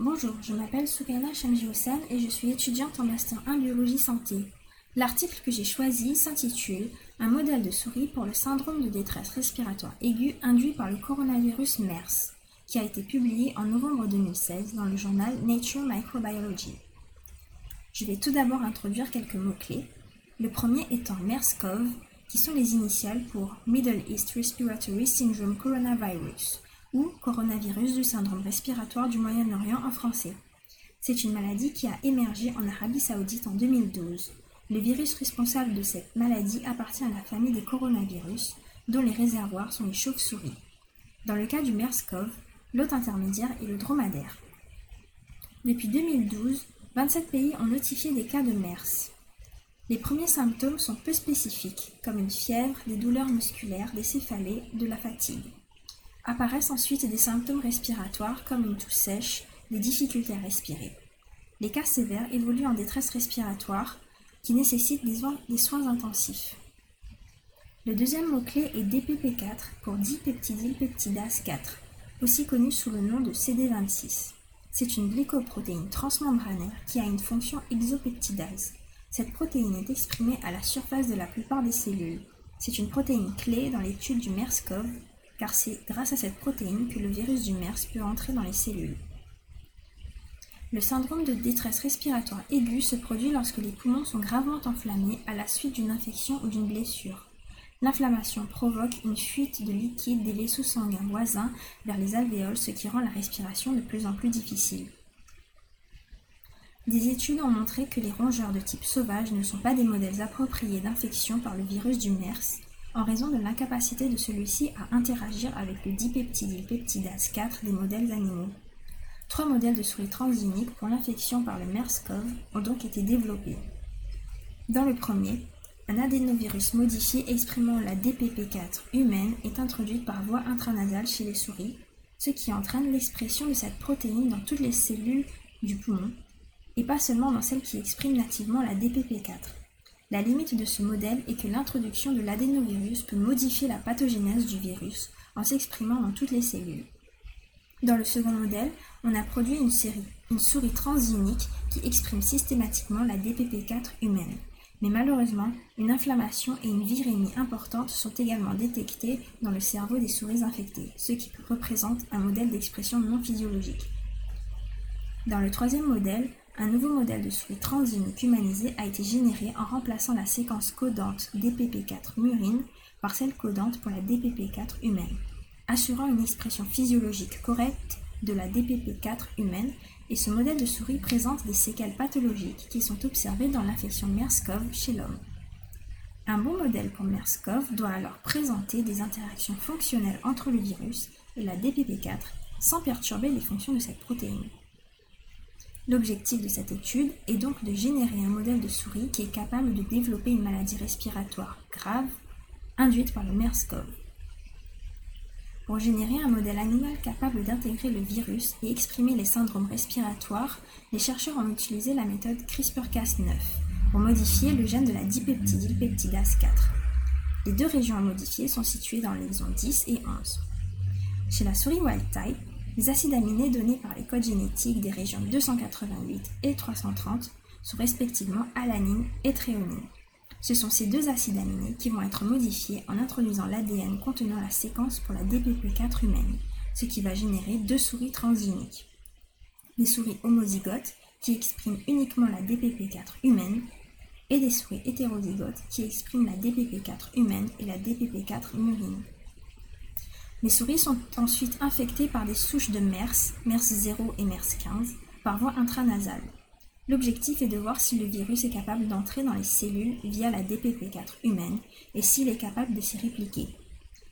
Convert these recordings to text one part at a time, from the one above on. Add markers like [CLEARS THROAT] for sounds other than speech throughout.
Bonjour, je m'appelle Soukaina Chamji et je suis étudiante en master 1 biologie santé. L'article que j'ai choisi s'intitule Un modèle de souris pour le syndrome de détresse respiratoire aiguë induit par le coronavirus MERS, qui a été publié en novembre 2016 dans le journal Nature Microbiology. Je vais tout d'abord introduire quelques mots-clés, le premier étant MERS-CoV, qui sont les initiales pour Middle East Respiratory Syndrome Coronavirus, ou coronavirus du syndrome respiratoire du Moyen-Orient en français. C'est une maladie qui a émergé en Arabie saoudite en 2012. Le virus responsable de cette maladie appartient à la famille des coronavirus, dont les réservoirs sont les chauves-souris. Dans le cas du MERS-CoV, l'hôte intermédiaire est le dromadaire. Depuis 2012, 27 pays ont notifié des cas de MERS. Les premiers symptômes sont peu spécifiques, comme une fièvre, des douleurs musculaires, des céphalées, de la fatigue. Apparaissent ensuite des symptômes respiratoires comme une toux sèche, des difficultés à respirer. Les cas sévères évoluent en détresse respiratoire qui nécessitent des soins, intensifs. Le deuxième mot-clé est DPP4 pour dipeptidylpeptidase 4, aussi connu sous le nom de CD26. C'est une glycoprotéine transmembranaire qui a une fonction exopeptidase. Cette protéine est exprimée à la surface de la plupart des cellules. C'est une protéine clé dans l'étude du MERS-CoV car c'est grâce à cette protéine que le virus du MERS peut entrer dans les cellules. Le syndrome de détresse respiratoire aiguë se produit lorsque les poumons sont gravement enflammés à la suite d'une infection ou d'une blessure. L'inflammation provoque une fuite de liquide des vaisseaux sanguins voisins vers les alvéoles, ce qui rend la respiration de plus en plus difficile. Des études ont montré que les rongeurs de type sauvage ne sont pas des modèles appropriés d'infection par le virus du MERS en raison de l'incapacité de celui-ci à interagir avec le dipeptidylpeptidase 4 des modèles animaux. Trois modèles de souris transgéniques pour l'infection par le MERS-CoV ont donc été développés. Dans le premier, un adénovirus modifié exprimant la DPP4 humaine est introduit par voie intranasale chez les souris, ce qui entraîne l'expression de cette protéine dans toutes les cellules du poumon, et pas seulement dans celles qui expriment nativement la DPP4. La limite de ce modèle est que l'introduction de l'adénovirus peut modifier la pathogénèse du virus en s'exprimant dans toutes les cellules. Dans le second modèle, on a produit une, série, une souris transgénique qui exprime systématiquement la DPP4 humaine. Mais malheureusement, une inflammation et une virémie importante sont également détectées dans le cerveau des souris infectées, ce qui représente un modèle d'expression non physiologique. Dans le troisième modèle, un nouveau modèle de souris transgénique humanisée a été généré en remplaçant la séquence codante DPP4 murine par celle codante pour la DPP4 humaine, assurant une expression physiologique correcte de la DPP4 humaine et ce modèle de souris présente des séquelles pathologiques qui sont observées dans l'infection MERS-CoV chez l'homme. Un bon modèle pour MERS-CoV doit alors présenter des interactions fonctionnelles entre le virus et la DPP4 sans perturber les fonctions de cette protéine. L'objectif de cette étude est donc de générer un modèle de souris qui est capable de développer une maladie respiratoire grave induite par le MERS-CoV. Pour générer un modèle animal capable d'intégrer le virus et exprimer les syndromes respiratoires, les chercheurs ont utilisé la méthode CRISPR-Cas9 pour modifier le gène de la dipeptidylpeptidase 4. Les deux régions à modifier sont situées dans l'exon 10 et 11. Chez la souris wild type, les acides aminés donnés par les codes génétiques des régions 288 et 330 sont respectivement alanine et tréonine. Ce sont ces deux acides aminés qui vont être modifiés en introduisant l'ADN contenant la séquence pour la DPP4 humaine, ce qui va générer deux souris transgéniques. Les souris homozygotes qui expriment uniquement la DPP4 humaine et des souris hétérozygotes qui expriment la DPP4 humaine et la DPP4 murine. Les souris sont ensuite infectées par des souches de MERS, MERS 0 et MERS 15, par voie intranasale. L'objectif est de voir si le virus est capable d'entrer dans les cellules via la DPP4 humaine et s'il est capable de s'y répliquer.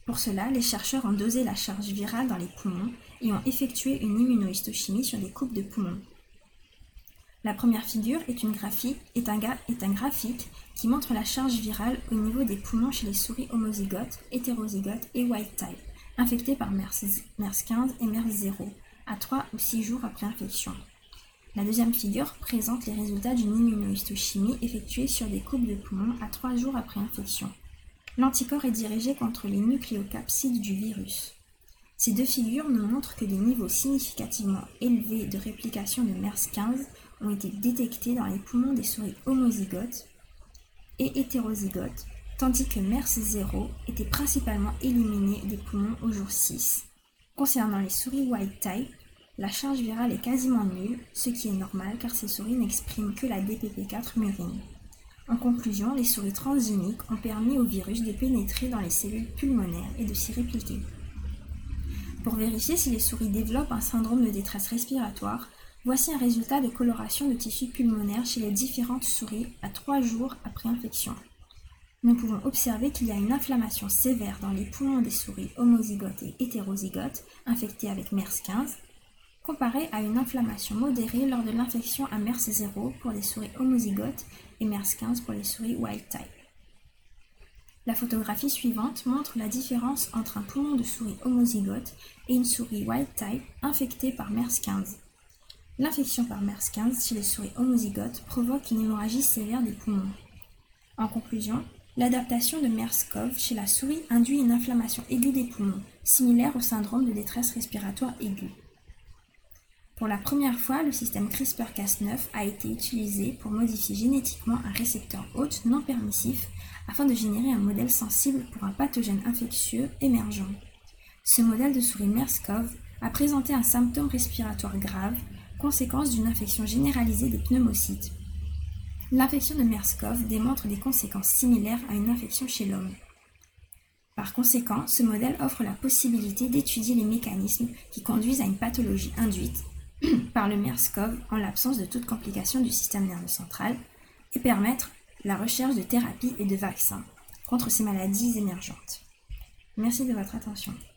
Pour cela, les chercheurs ont dosé la charge virale dans les poumons et ont effectué une immunohistochimie sur des coupes de poumons. La première figure est un graphique qui montre la charge virale au niveau des poumons chez les souris homozygotes, hétérozygotes et white type infectés par MERS, 15 et MERS 0, à 3 ou 6 jours après infection. La deuxième figure présente les résultats d'une immunohistochimie effectuée sur des coupes de poumons à 3 jours après infection. L'anticorps est dirigé contre les nucléocapsides du virus. Ces deux figures nous montrent que des niveaux significativement élevés de réplication de MERS15 ont été détectés dans les poumons des souris homozygotes et hétérozygotes, tandis que MERS0 était principalement éliminé des poumons au jour 6. Concernant les souris wild type, la charge virale est quasiment nulle, ce qui est normal car ces souris n'expriment que la DPP4 murine. En conclusion, les souris transgéniques ont permis au virus de pénétrer dans les cellules pulmonaires et de s'y répliquer. Pour vérifier si les souris développent un syndrome de détresse respiratoire, voici un résultat de coloration de tissu pulmonaire chez les différentes souris à trois jours après infection. Nous pouvons observer qu'il y a une inflammation sévère dans les poumons des souris homozygotes et hétérozygotes infectées avec MERS15, comparé à une inflammation modérée lors de l'infection à MERS0 pour les souris homozygotes et MERS15 pour les souris wild type. La photographie suivante montre la différence entre un poumon de souris homozygote et une souris wild type infectée par MERS15. L'infection par MERS15 chez les souris homozygotes provoque une hémorragie sévère des poumons. En conclusion, l'adaptation de MERS-CoV chez la souris induit une inflammation aiguë des poumons, similaire au syndrome de détresse respiratoire aiguë. Pour la première fois, le système CRISPR-Cas9 a été utilisé pour modifier génétiquement un récepteur hôte non permissif afin de générer un modèle sensible pour un pathogène infectieux émergent. Ce modèle de souris MERS-CoV a présenté un symptôme respiratoire grave, conséquence d'une infection généralisée des pneumocytes. L'infection de MERS-CoV démontre des conséquences similaires à une infection chez l'homme. Par conséquent, ce modèle offre la possibilité d'étudier les mécanismes qui conduisent à une pathologie induite [CLEARS THROAT] par le MERS-CoV en l'absence de toute complication du système nerveux central et permettre la recherche de thérapies et de vaccins contre ces maladies émergentes. Merci de votre attention.